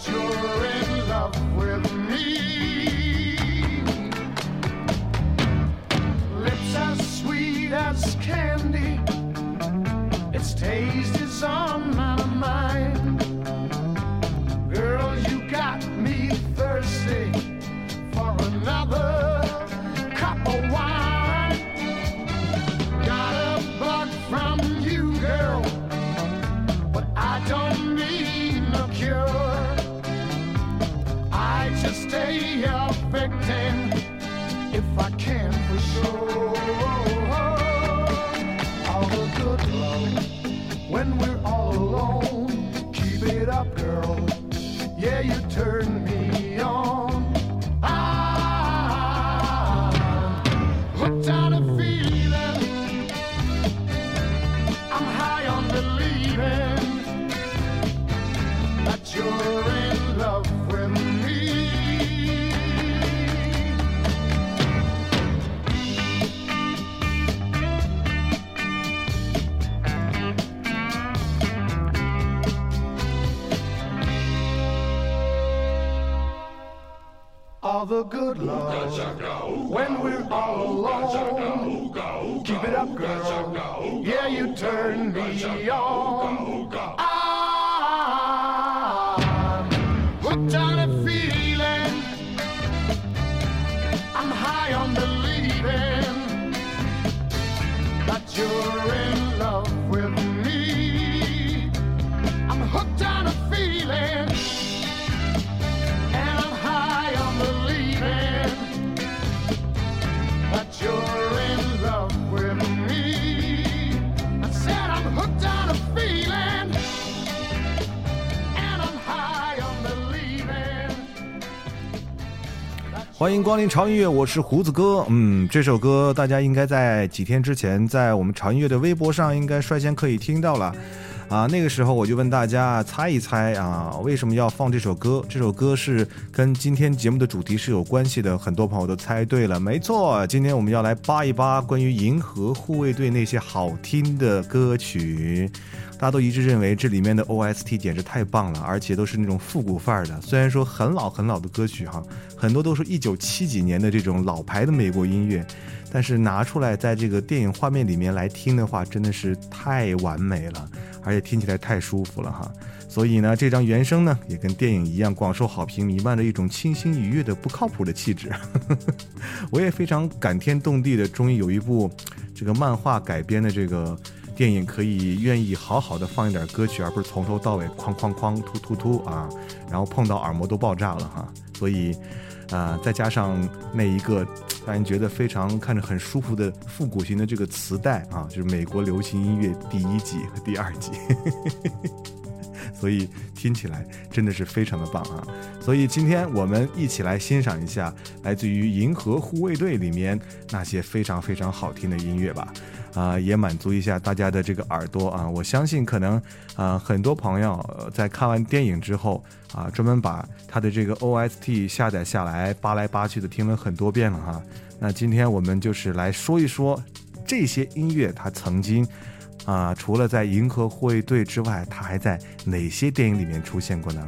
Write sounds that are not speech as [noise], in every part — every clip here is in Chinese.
you're in love with me. Lips as sweet as candy. Its taste is on my mind. Girl, you got me thirsty for another Stay affecting if I can for sure. All the good love when we're all alone. Keep it up, girl. Yeah, you turn Keep it up, girl. Yeah, you turn me on. 欢迎光临潮音乐，我是胡子哥。嗯，这首歌大家应该在几天之前，在我们潮音乐的微博上应该率先可以听到了。啊，那个时候我就问大家猜一猜啊，为什么要放这首歌？这首歌是跟今天节目的主题是有关系的，很多朋友都猜对了，没错，今天我们要来扒一扒关于银河护卫队那些好听的歌曲。大家都一致认为这里面的 OST 简直太棒了，而且都是那种复古范儿的。虽然说很老很老的歌曲哈，很多都是一九七几年的这种老牌的美国音乐，但是拿出来在这个电影画面里面来听的话，真的是太完美了，而且听起来太舒服了哈。所以呢，这张原声呢也跟电影一样广受好评，弥漫着一种清新愉悦的不靠谱的气质。[laughs] 我也非常感天动地的，终于有一部这个漫画改编的这个。电影可以愿意好好的放一点歌曲，而不是从头到尾哐哐哐突突突啊，然后碰到耳膜都爆炸了哈。所以，啊、再加上那一个让人觉得非常看着很舒服的复古型的这个磁带啊，就是美国流行音乐第一季和第二季。[laughs] 所以听起来真的是非常的棒啊！所以今天我们一起来欣赏一下来自于《银河护卫队》里面那些非常非常好听的音乐吧。啊、也满足一下大家的这个耳朵啊！我相信可能啊、很多朋友在看完电影之后啊，专门把他的这个 OST 下载下来，扒来扒去的听了很多遍了哈。那今天我们就是来说一说这些音乐，它曾经啊、除了在《银河护卫队》之外，它还在哪些电影里面出现过呢？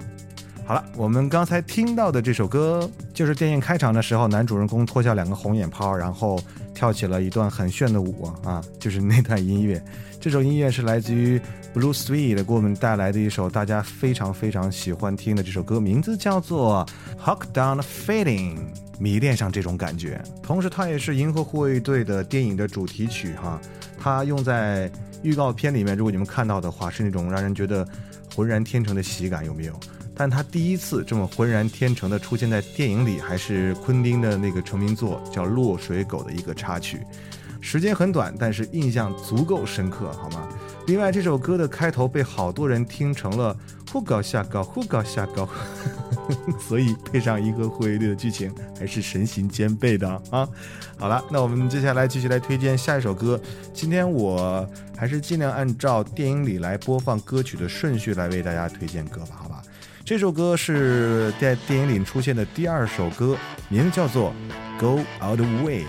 好了，我们刚才听到的这首歌，就是电影开场的时候，男主人公脱下两个红眼泡，然后跳起了一段很炫的舞啊，就是那段音乐。这首音乐是来自于 Blue Sweet 给我们带来的一首大家非常非常喜欢听的这首歌，名字叫做《Hawk Down Feeling》，迷恋上这种感觉。同时，它也是《银河护卫队》的电影的主题曲哈。它用在预告片里面，如果你们看到的话，是那种让人觉得浑然天成的喜感，有没有？但他第一次这么浑然天成的出现在电影里，还是昆汀的那个成名作叫《落水狗》的一个插曲，时间很短，但是印象足够深刻，好吗？另外，这首歌的开头被好多人听成了“忽高下高，忽高下高”，[laughs] 所以配上一个护卫队的剧情，还是神形兼备的啊！好了，那我们接下来继续来推荐下一首歌。今天我还是尽量按照电影里来播放歌曲的顺序来为大家推荐歌吧，好吧？这首歌是在电影里出现的第二首歌，名字叫做《Go Out the Way》。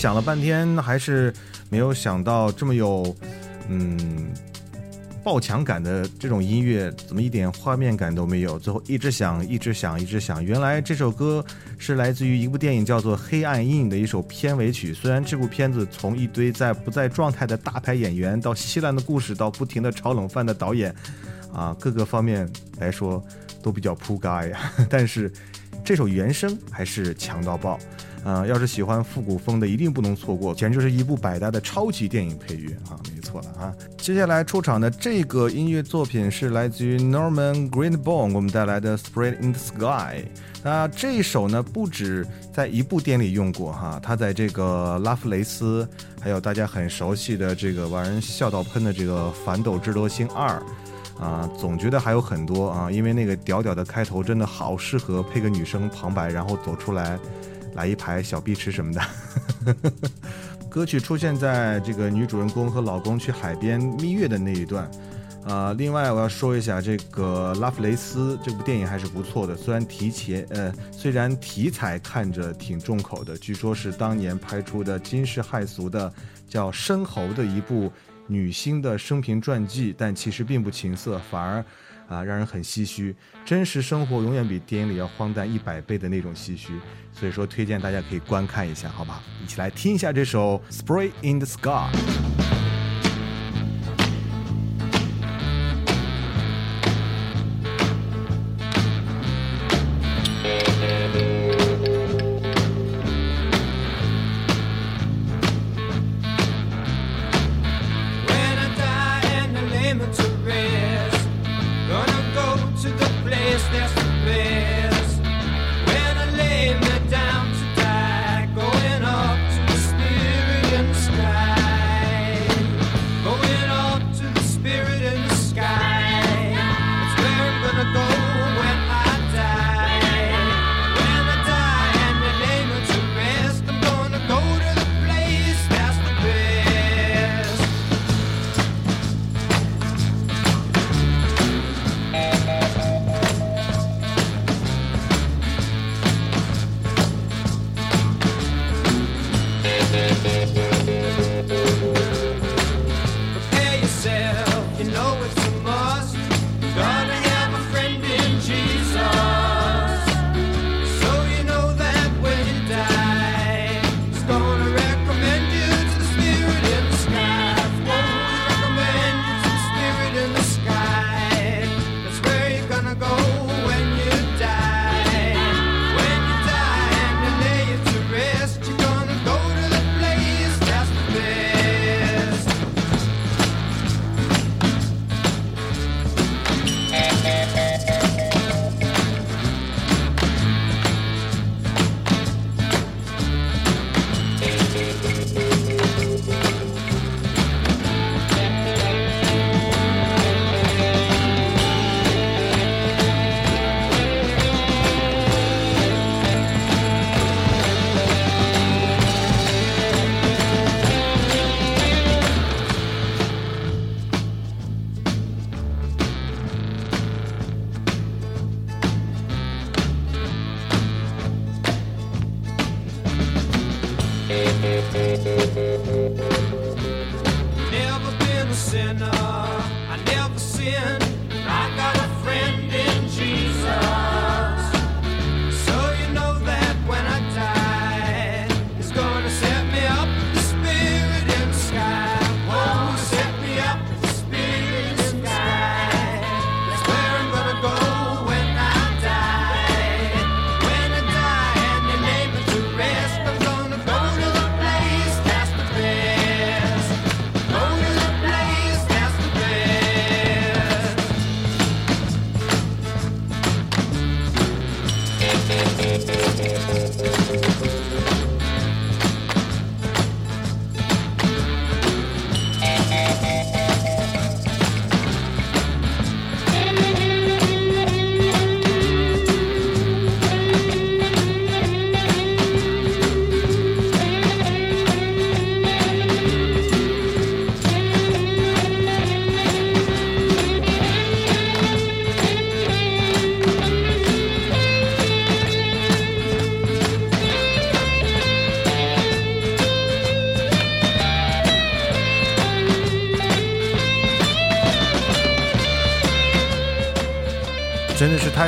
想了半天，还是没有想到这么有，嗯，爆强感的这种音乐，怎么一点画面感都没有？最后一直想，一直想，一直想。原来这首歌是来自于一部电影叫做《黑暗阴影》的一首片尾曲。虽然这部片子从一堆在不在状态的大牌演员，到稀烂的故事，到不停的炒冷饭的导演，啊，各个方面来说都比较扑街呀，但是这首原声还是强到爆。呃，要是喜欢复古风的，一定不能错过，简直就是一部百搭的超级电影配乐啊！没错。了啊。接下来出场的这个音乐作品是来自于 Norman Greenbaum 我们带来的《Spread in the Sky》。那这一首呢，不止在一部电影里用过哈，它在这个拉夫雷斯，还有大家很熟悉的这个让人笑到喷的这个《反斗智多星二》。啊，总觉得还有很多啊，因为那个屌屌的开头真的好适合配个女生旁白，然后走出来，来一排小碧池什么的。[laughs] 歌曲出现在这个女主人公和老公去海边蜜月的那一段。啊，另外我要说一下，这个《拉夫雷斯》这部电影还是不错的，虽然提前呃，虽然题材看着挺重口的，据说是当年拍出的惊世骇俗的叫《生猴》的一部。女星的生平传记，但其实并不情色，反而啊让人很唏嘘。真实生活永远比电影里要荒诞一百倍的那种唏嘘，所以说推荐大家可以观看一下，好吧？一起来听一下这首《Spray in the Sky》。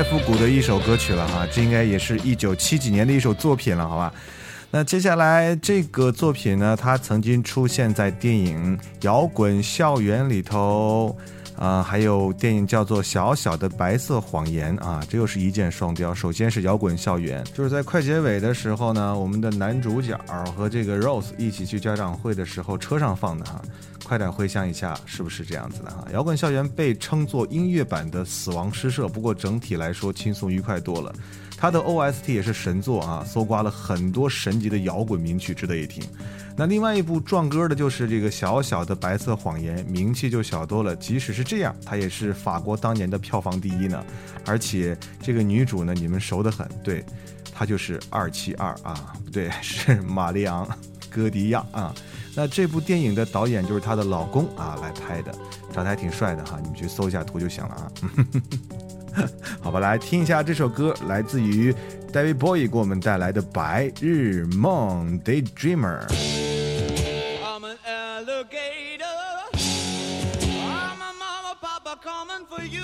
复古的一首歌曲了哈，这应该也是一九七几年的一首作品了，好吧？那接下来这个作品呢，它曾经出现在电影《摇滚校园》里头。啊，还有电影叫做《小小的白色谎言》啊，这又是一箭双雕。首先是摇滚校园，就是在快结尾的时候呢，我们的男主角和这个 Rose 一起去家长会的时候，车上放的哈。快点回想一下，是不是这样子的哈？摇滚校园被称作音乐版的《死亡诗社》，不过整体来说轻松愉快多了。他的 OST 也是神作啊，搜刮了很多神级的摇滚名曲，值得一听。那另外一部壮歌的就是这个小小的白色谎言，名气就小多了。即使是这样，它也是法国当年的票房第一呢。而且这个女主呢，你们熟得很，对，她就是二七二啊，不对，是玛丽昂·戈迪亚啊。那这部电影的导演就是她的老公啊来拍的，长得还挺帅的哈，你们去搜一下图就行了啊。[laughs] 好吧，来听一下这首歌，来自于 David Bowie 给我们带来的《白日梦》（Daydreamer）。 I'm an alligator. I'm a mama, papa coming for you.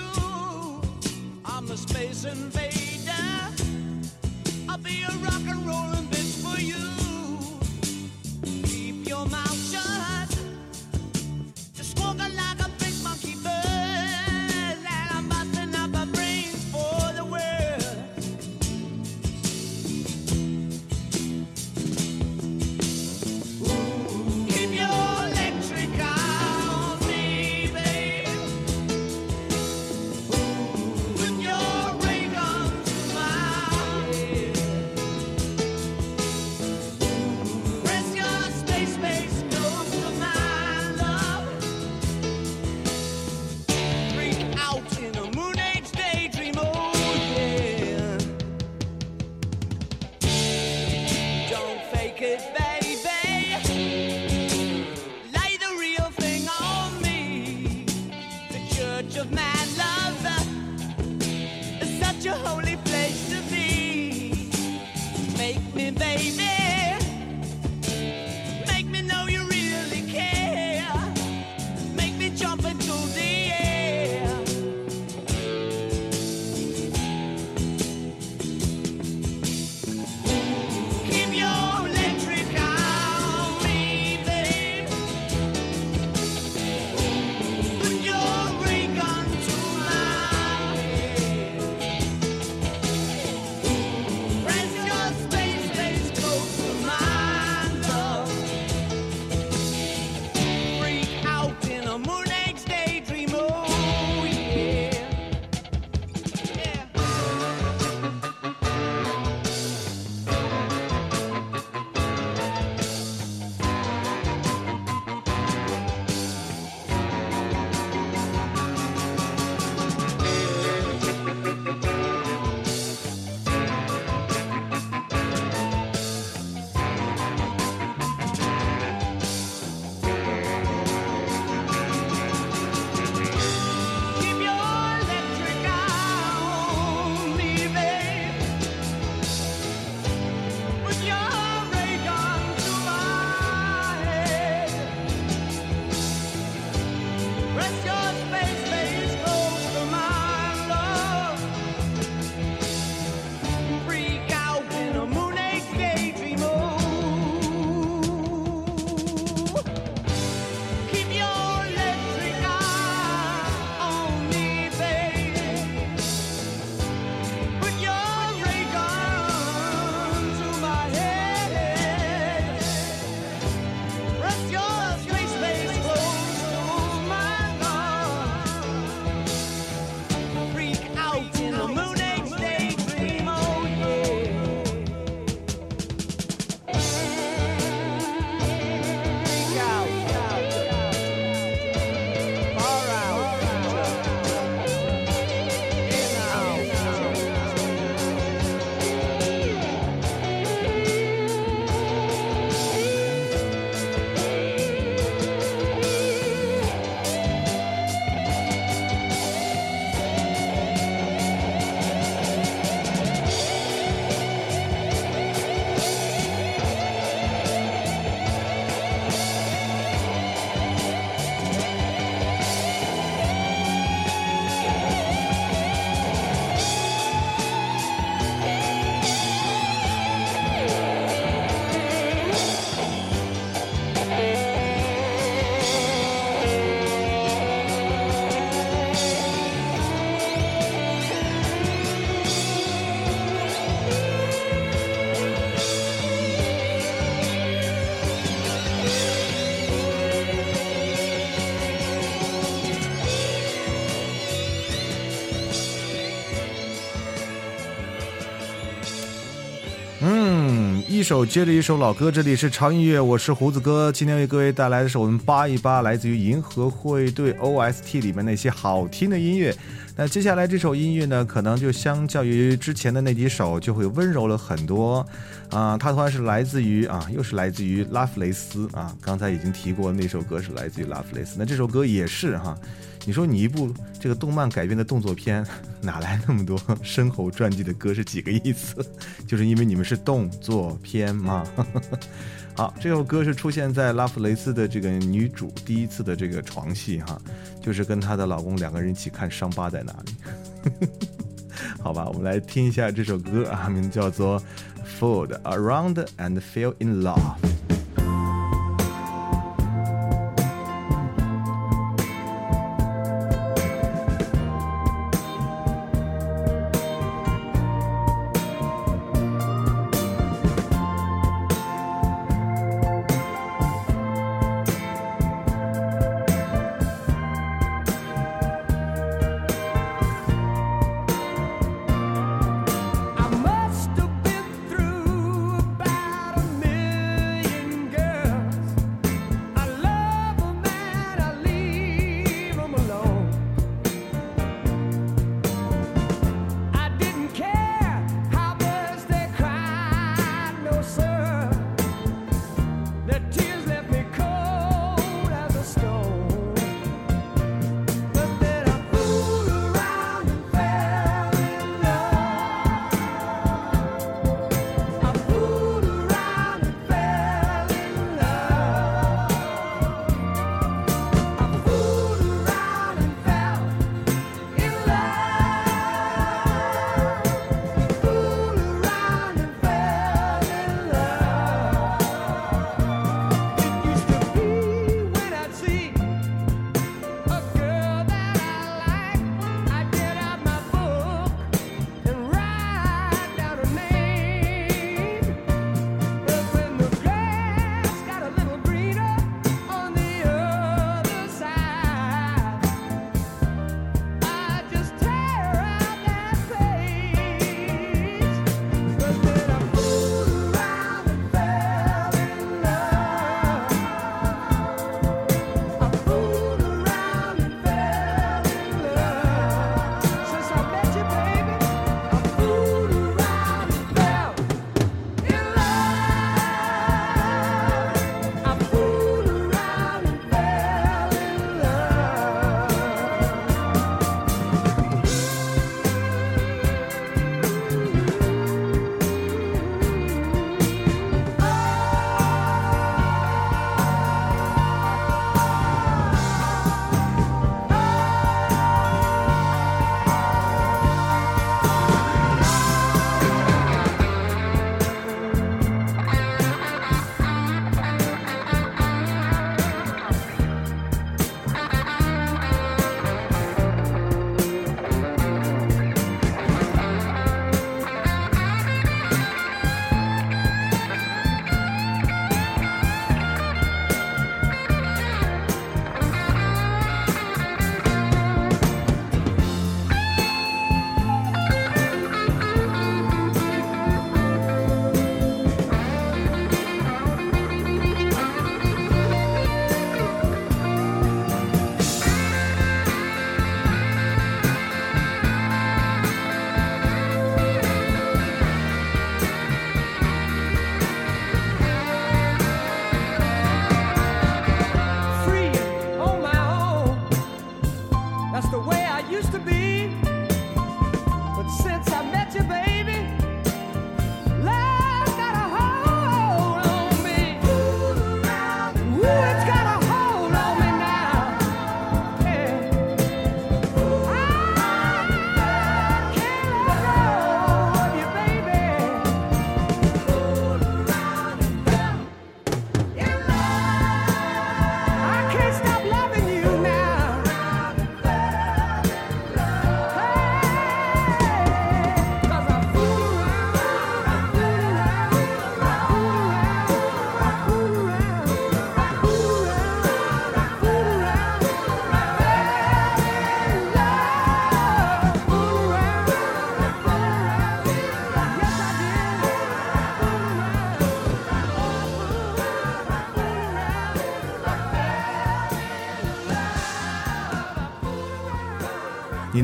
I'm a space invader. I'll be a rock and rollin' bitch for you. 首接着一首老歌，这里是长音乐，我是胡子哥。今天为各位带来的是我们扒一扒来自于银河会队 OST 里面那些好听的音乐。那接下来这首音乐呢，可能就相较于之前的那几首就会温柔了很多啊。它同样是来自于啊，又是来自于拉夫雷斯啊。刚才已经提过那首歌是来自于拉夫雷斯，那这首歌也是哈。你说你一部这个动漫改编的动作片，哪来那么多深厚传记的歌是几个意思？[laughs] 就是因为你们是动作片嘛。[laughs] 好，这首歌是出现在拉夫雷斯的这个女主第一次的这个床戏哈，就是跟她的老公两个人一起看伤疤在哪里。[laughs] 好吧，我们来听一下这首歌啊，名字叫做《Food Around and Fell in Love》。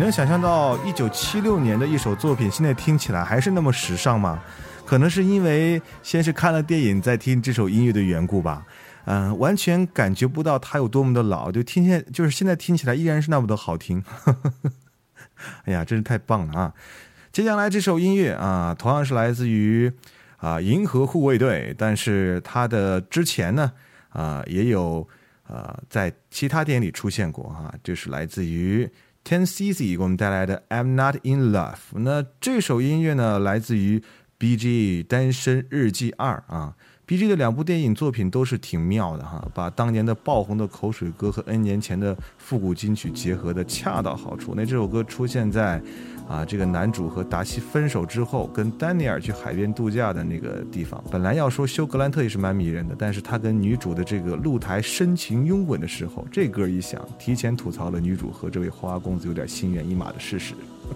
能想象到一九七六年的一首作品，现在听起来还是那么时尚吗？可能是因为先是看了电影，再听这首音乐的缘故吧。嗯、完全感觉不到它有多么的老，就听见就是现在听起来依然是那么的好听。[laughs] 哎呀，真是太棒了啊！接下来这首音乐啊，同样是来自于啊银河护卫队，但是它的之前呢啊也有呃在其他电影里出现过哈、就是来自于 Ten CC 给我们带来的《I'm Not in Love》。那这首音乐呢，来自于 B.G. 单身日记二啊。B.G. 的两部电影作品都是挺妙的哈，把当年的爆红的口水歌和 N 年前的复古金曲结合的恰到好处。那这首歌出现在啊这个男主和达西分手之后，跟丹尼尔去海边度假的那个地方。本来要说休格兰特也是蛮迷人的，但是他跟女主的这个露台深情拥吻的时候，这歌一响，提前吐槽了女主和这位花花公子有点心猿意马的事实。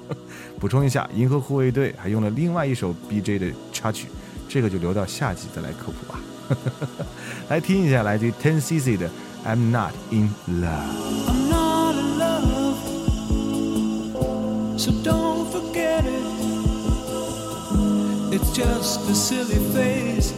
[laughs] 补充一下，银河护卫队还用了另外一首 B.J 的插曲，这个就留到下集再来科普吧。[laughs] 来听一下来自 Ten CC 的《I'm Not in Love》。So don't forget it. It's just a silly phase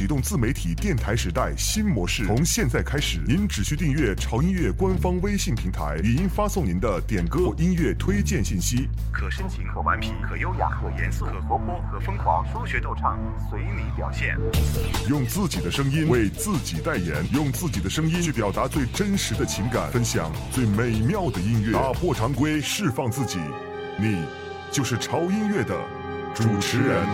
启动自媒体电台时代新模式，从现在开始，您只需订阅潮音乐官方微信平台，语音发送您的点歌或音乐推荐信息。可深情，可顽皮，可优雅，可严肃，可活泼，可疯狂，说学逗唱，随你表现。用自己的声音为自己代言，用自己的声音去表达最真实的情感，分享最美妙的音乐，打破常规，释放自己。你就是潮音乐的主持人。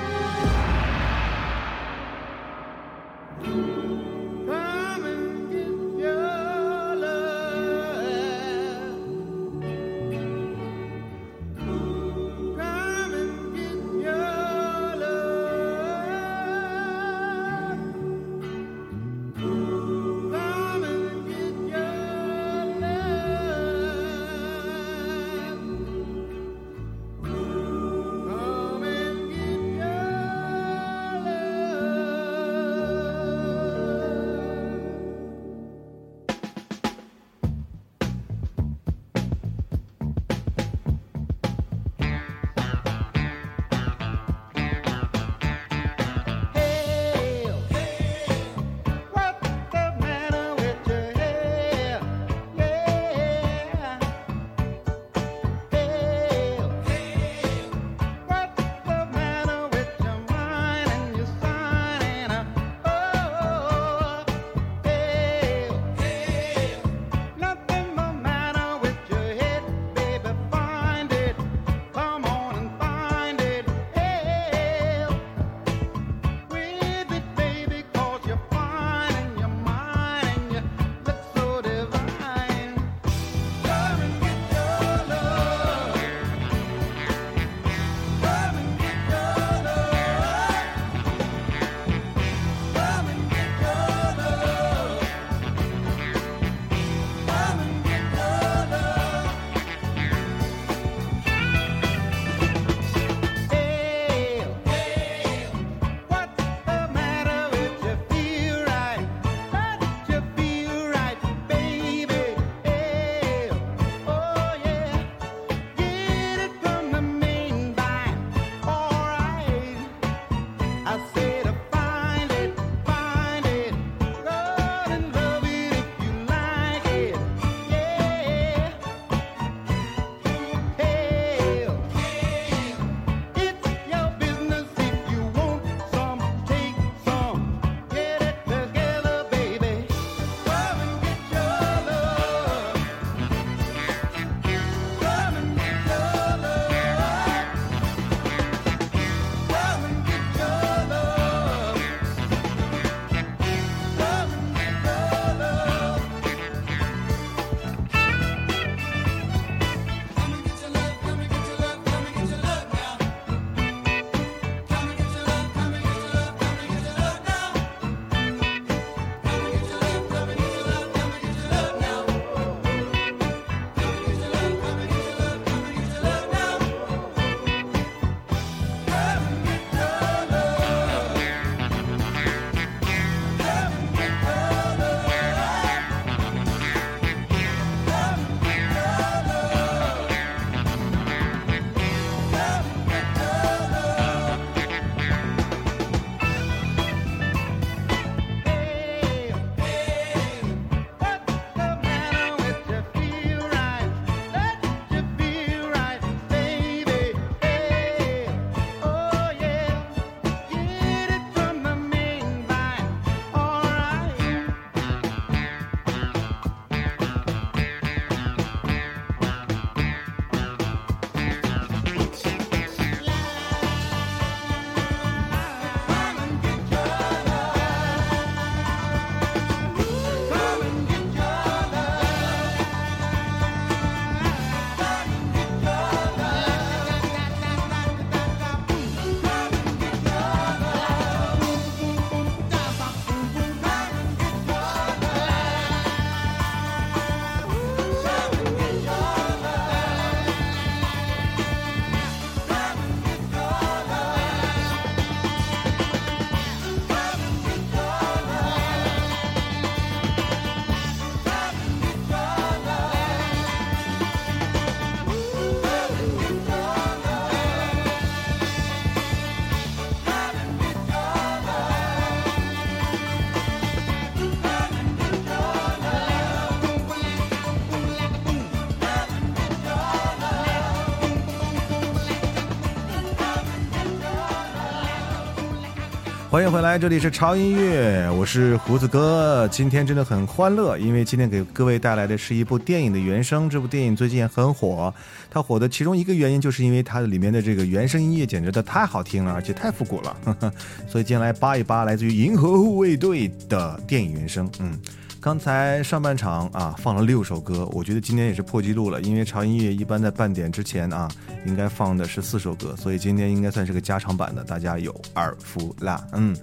欢迎回来，这里是超音乐，我是胡子哥。今天真的很欢乐，因为今天给各位带来的是一部电影的原声。这部电影最近很火，它火的其中一个原因就是因为它里面的这个原声音乐简直的太好听了，而且太复古了。呵 [laughs] 呵所以今天来扒一扒来自于银河护卫队的电影原声。嗯。刚才上半场啊放了六首歌，我觉得今天也是破纪录了，因为潮音乐一般在半点之前啊应该放的是四首歌，所以今天应该算是个加长版的，大家有耳福啦。嗯，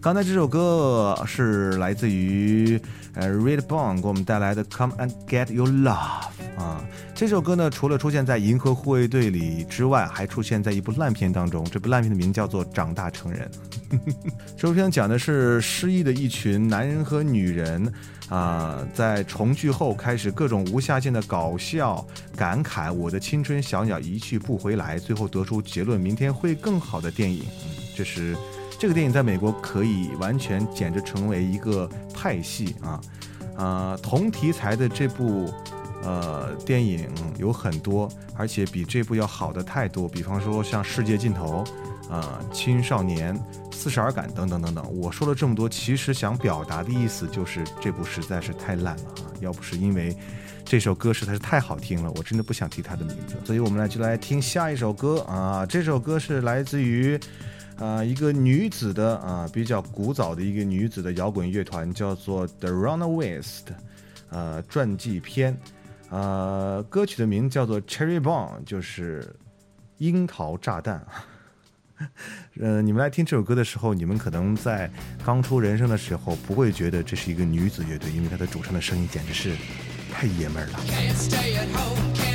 刚才这首歌是来自于呃 Redbone 给我们带来的《Come and Get Your Love》啊，这首歌呢除了出现在《银河护卫队》里之外，还出现在一部烂片当中，这部烂片的名叫做《长大成人》。这部片讲的是失忆的一群男人和女人。啊、在重聚后开始各种无下限的搞笑感慨，我的青春小鸟一去不回来，最后得出结论，明天会更好的电影。嗯，这是这个电影在美国可以完全简直成为一个派系啊啊、同题材的这部呃电影有很多，而且比这部要好的太多。比方说像《世界尽头》啊、青少年、四十而感等等等等。我说了这么多，其实想表达的意思就是这部实在是太烂了啊！要不是因为这首歌实在是太好听了，我真的不想提它的名字。所以我们来就来听下一首歌啊，这首歌是来自于。啊、一个女子的啊、比较古早的一个女子的摇滚乐团叫做 The Runaways 的呃传记片，呃，歌曲的名字叫做 Cherry Bomb，就是樱桃炸弹。[laughs] 呃，你们来听这首歌的时候，你们可能在刚出人生的时候不会觉得这是一个女子乐队，因为它的主唱的声音简直是太爷们儿了。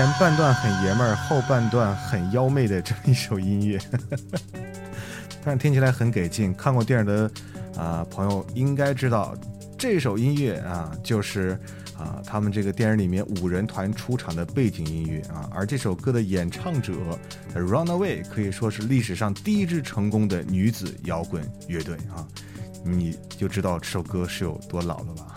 前半段很爷们儿，后半段很妖媚的这么一首音乐，[laughs] 但是听起来很给劲。看过电影的啊、朋友应该知道，这首音乐啊就是啊他们这个电影里面五人团出场的背景音乐啊，而这首歌的演唱者 Runaway 可以说是历史上第一支成功的女子摇滚乐队啊，你就知道这首歌是有多老了吧。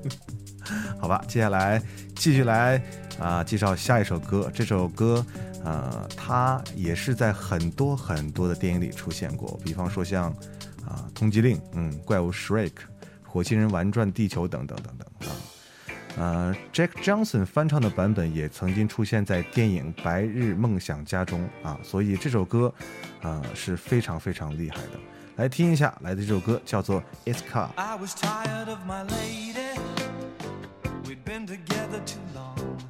[laughs] 好吧，接下来继续来啊、介绍下一首歌。这首歌，呃，它也是在很多很多的电影里出现过，比方说像啊、通缉令》、嗯，怪物 Shrek、火星人玩转地球等等等等啊。呃，Jack Johnson 翻唱的版本也曾经出现在电影《白日梦想家》中啊，所以这首歌啊、是非常非常厉害的。来听一下，来的这首歌叫做《It's Car》。I was tired of my lady. We'd been together too long.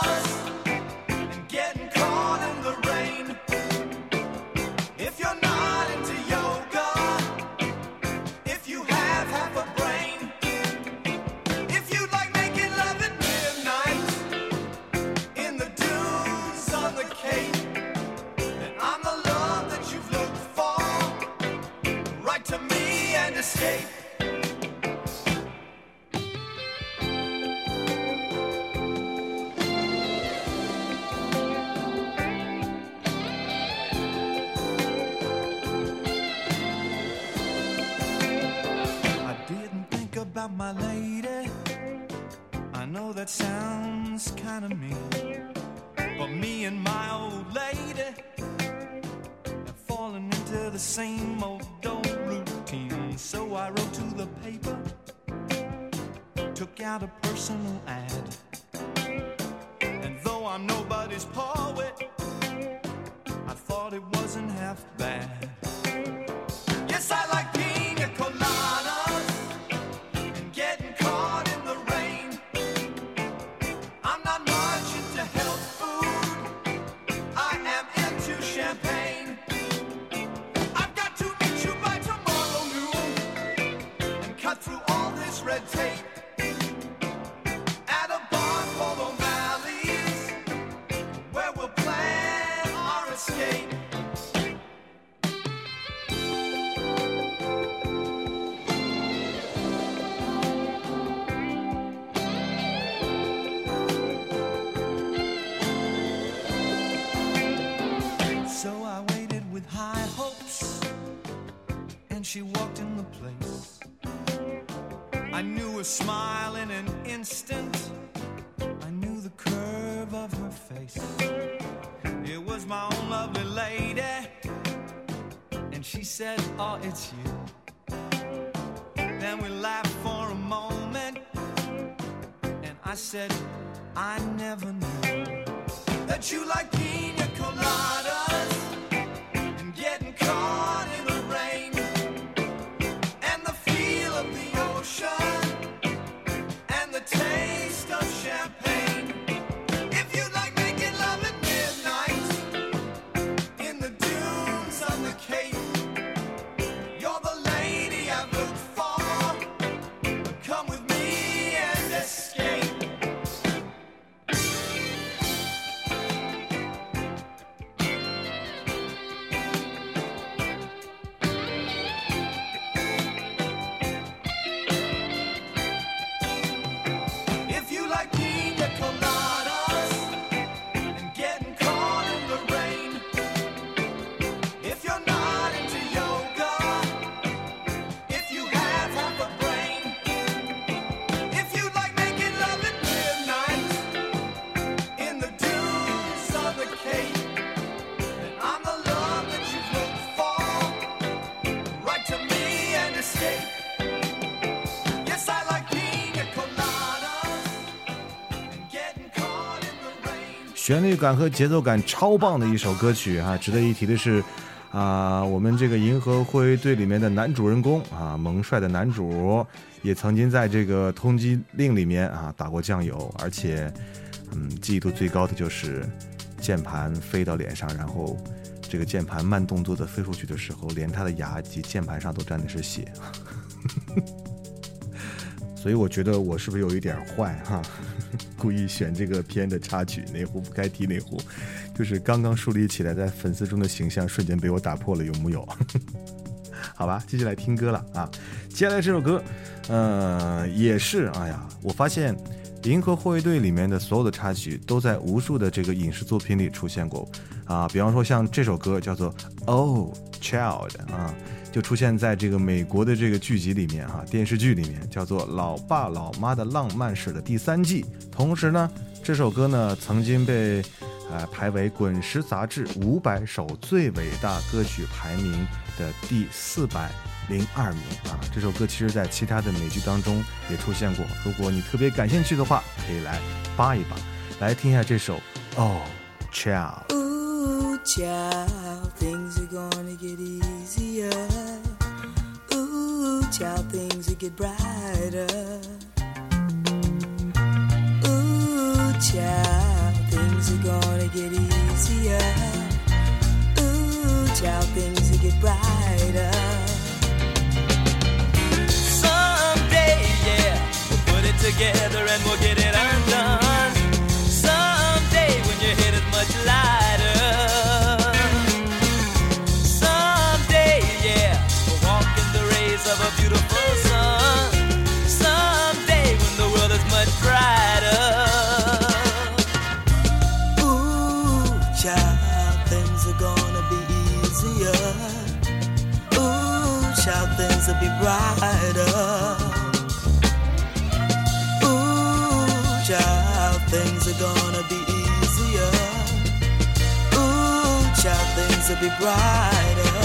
about my lady. I know that sounds kind of mean. But me and my old lady have fallen into the same old old routine. So I wrote to the paper, took out a personal ad. And though I'm nobody's poet, I thought it wasn't half bad. Yes, I like she walked in the place. I knew her smile in an instant. I knew the curve of her face. It was my own lovely lady, and she said, "Oh, it's you." Then we laughed for a moment, and I said, "I never knew." that you like pina 旋律感和节奏感超棒的一首歌曲啊！值得一提的是，啊，我们这个《银河护卫队》里面的男主人公啊，萌帅的男主，也曾经在这个《通缉令》里面啊打过酱油，而且，嗯，记忆度最高的就是键盘飞到脸上，然后这个键盘慢动作的飞出去的时候，连他的牙及键盘上都沾的是血。[laughs] 所以我觉得我是不是有一点坏哈？[laughs] 故意选这个片的插曲，哪壶不开提哪壶，就是刚刚树立起来在粉丝中的形象，瞬间被我打破了，有木有？[laughs] 好吧，继续来听歌了啊！接下来这首歌，呃，也是，哎呀，我发现《银河护卫队》里面的所有的插曲都在无数的这个影视作品里出现过啊，比方说像这首歌叫做《Oh Child》啊，就出现在这个美国的这个剧集里面哈、电视剧里面叫做《老爸老妈的浪漫史》的第三季。同时呢，这首歌呢曾经被呃，排为《滚石》杂志五百首最伟大歌曲排名的第四百零二名啊。这首歌其实在其他的美剧当中也出现过，如果你特别感兴趣的话，可以来扒一扒，来听一下这首《Oh Child》。Ooh, child, things are gonna get easy. Will get brighter. Ooh, child, things are gonna get easier. Ooh, child, things will get brighter. Someday, yeah, we'll put it together and we'll get it undone. Someday, when your head is much lighter. Will be brighter. Ooh, child, things are gonna be easier. Ooh, child, things will be brighter.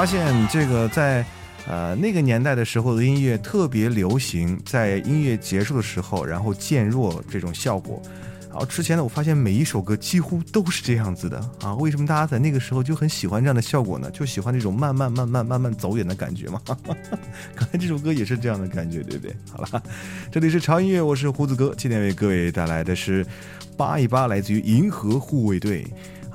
发现这个在呃那个年代的时候的音乐特别流行，在音乐结束的时候，然后渐弱这种效果。然后之前呢，我发现每一首歌几乎都是这样子的 [laughs] 啊。为什么大家在那个时候就很喜欢这样的效果呢？就喜欢那种慢慢慢慢慢慢走远的感觉嘛。[laughs] 刚才这首歌也是这样的感觉，对不对？好了，这里是潮音乐，我是胡子哥，今天为各位带来的是扒一扒来自于银河护卫队。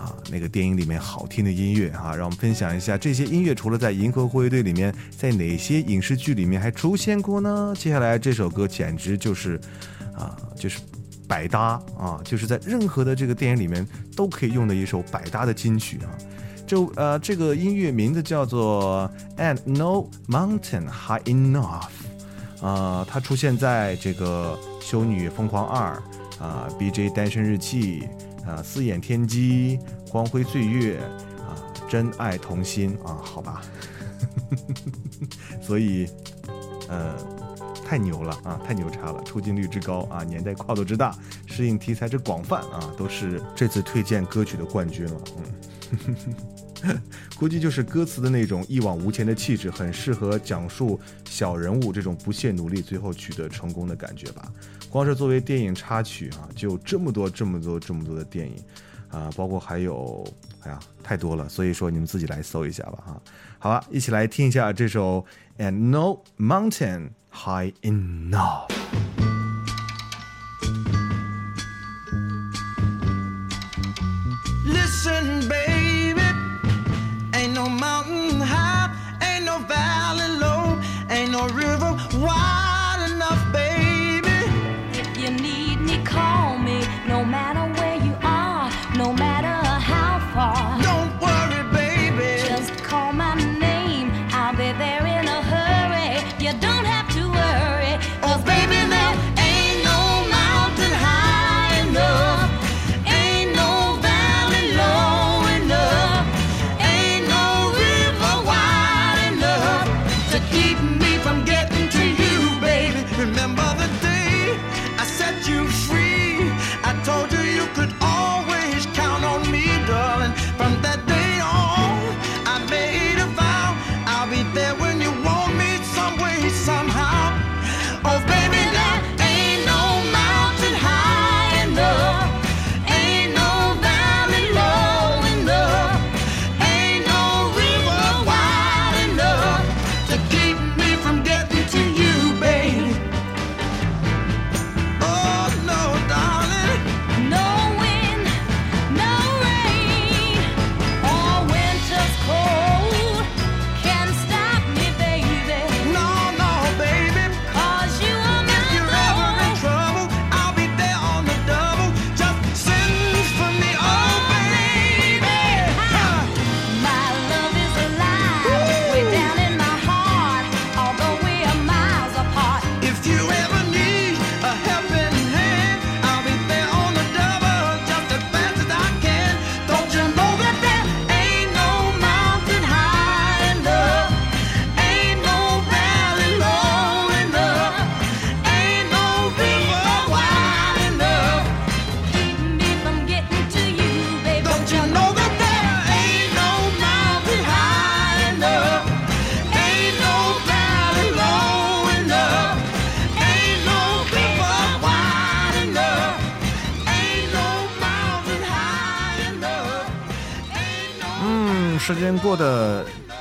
啊，那个电影里面好听的音乐啊，让我们分享一下这些音乐除了在《银河护卫队》里面，在哪些影视剧里面还出现过呢？接下来这首歌简直就是啊，就是百搭啊，就是在任何的这个电影里面都可以用的一首百搭的金曲啊。就呃，这个音乐名字叫做《And No Mountain High Enough》啊、它出现在这个《修女疯狂二》啊，《BJ 单身日记》啊，《四眼天机》《光辉岁月》啊，《真爱同心》啊，好吧，[laughs] 所以呃。太牛了啊！太牛叉了，出镜率之高啊，年代跨度之大，适应题材之广泛啊，都是这次推荐歌曲的冠军了。嗯，[laughs] 估计就是歌词的那种一往无前的气质，很适合讲述小人物这种不懈努力，最后取得成功的感觉吧。光是作为电影插曲啊，就有这么多、这么多、这么多的电影啊，包括还有，哎呀，太多了。所以说你们自己来搜一下吧哈。好吧，一起来听一下这首《And No Mountain High Enough》。Listen, baby, ain't no mountain high, ain't no valley low, ain't no river wide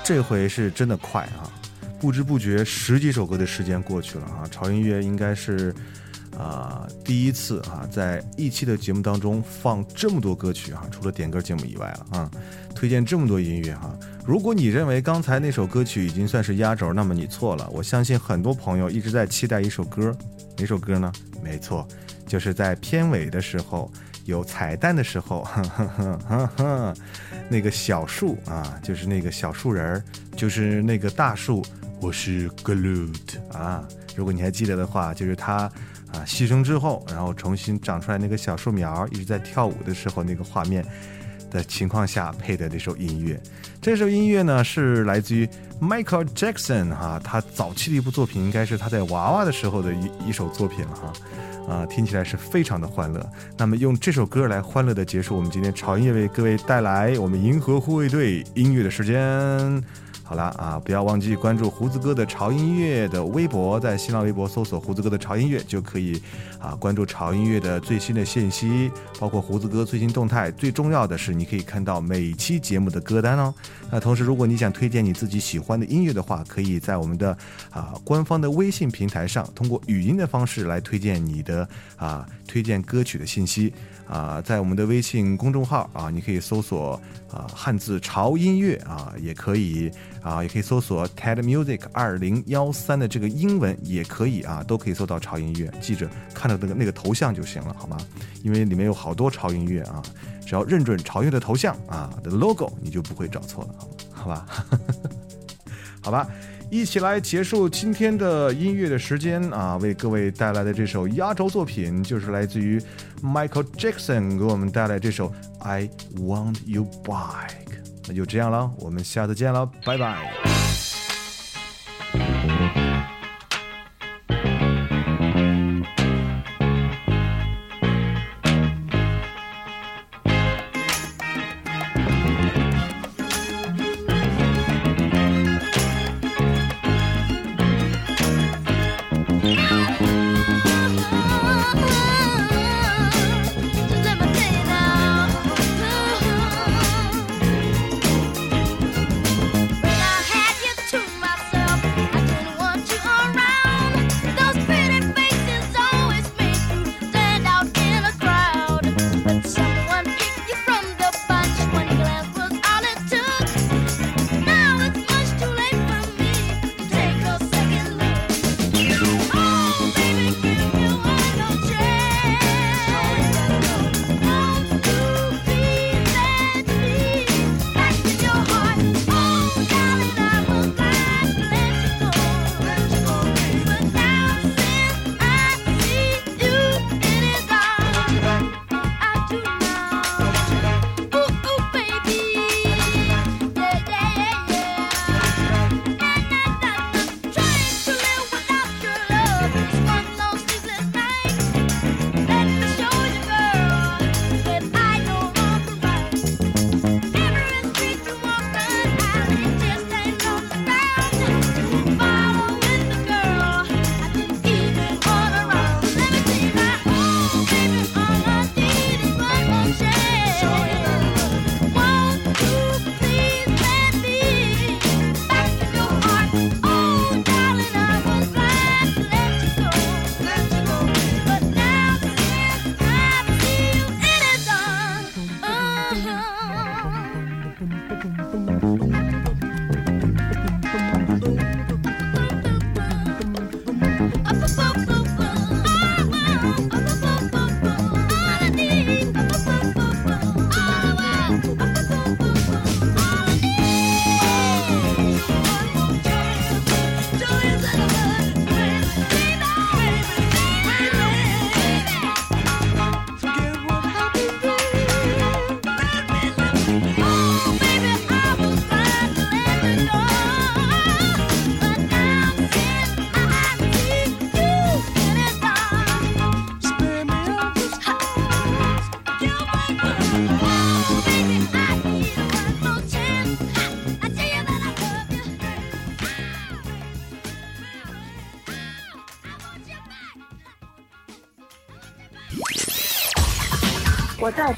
这回是真的快啊！不知不觉十几首歌的时间过去了啊！潮音乐应该是啊、第一次啊，在一期的节目当中放这么多歌曲啊，除了点歌节目以外了啊，推荐这么多音乐哈、如果你认为刚才那首歌曲已经算是压轴，那么你错了。我相信很多朋友一直在期待一首歌，哪首歌呢？没错，就是在片尾的时候有彩蛋的时候，[laughs] 呵呵呵呵，那个小树啊，就是那个小树人儿，就是那个大树，我是 Glut 啊。如果你还记得的话，就是他啊牺牲之后，然后重新长出来那个小树苗，一直在跳舞的时候那个画面的情况下配的这首音乐。这首音乐呢是来自于 Michael Jackson 哈、他早期的一部作品，应该是他在娃娃的时候的一一首作品了哈。啊听起来是非常的欢乐。那么用这首歌来欢乐的结束我们今天潮音乐为各位带来我们银河护卫队音乐的时间。好了啊，不要忘记关注胡子哥的潮音乐的微博，在新浪微博搜索胡子哥的潮音乐就可以啊关注潮音乐的最新的信息，包括胡子哥最新动态。最重要的是，你可以看到每期节目的歌单哦。那同时，如果你想推荐你自己喜欢的音乐的话，可以在我们的啊官方的微信平台上，通过语音的方式来推荐你的啊推荐歌曲的信息啊，在我们的微信公众号啊，你可以搜索啊汉字潮音乐啊，也可以啊，也可以搜索 TED Music 二零幺三的这个英文也可以啊，都可以搜到潮音乐。记着看到那个那个头像就行了，好吗？因为里面有好多潮音乐啊，只要认准潮音乐的头像啊的 logo，你就不会找错了，好吗？[laughs] 好吧，[laughs] 好吧。一起来结束今天的音乐的时间啊！为各位带来的这首压轴作品，就是来自于 Michael Jackson 给我们带来这首《I Want You Back》。那就这样了，我们下次见了，拜拜。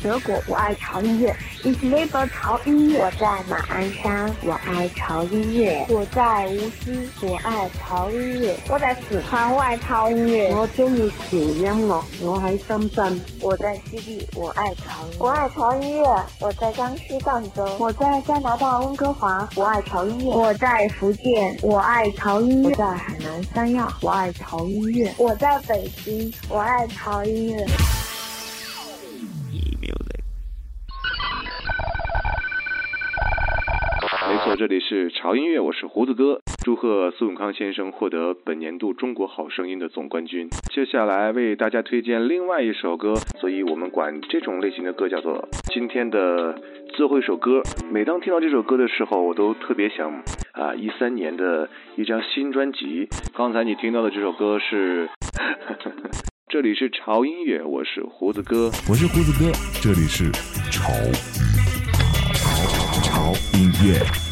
德国，我爱潮音乐，你是微博潮音乐。我在马鞍山，我爱潮音乐。我在无锡，我爱潮音乐。我在四川，我爱潮音乐。我中意潮音樂，我喺深圳。我在西地，我爱潮音樂。我愛潮音樂。我在江西赣州。我在加拿大温哥华，我爱潮音乐。我在福建，我爱潮音乐。我在海南三亚，我爱潮音乐。我在北京，我爱潮音樂。这里是潮音乐，我是胡子哥。祝贺苏永康先生获得本年度中国好声音的总冠军。接下来为大家推荐另外一首歌，所以我们管这种类型的歌叫做今天的最后一首歌。每当听到这首歌的时候，我都特别想啊，一三年的一张新专辑。刚才你听到的这首歌是，这里是潮音乐，我是胡子哥，我是胡子哥，这里是潮潮潮音乐。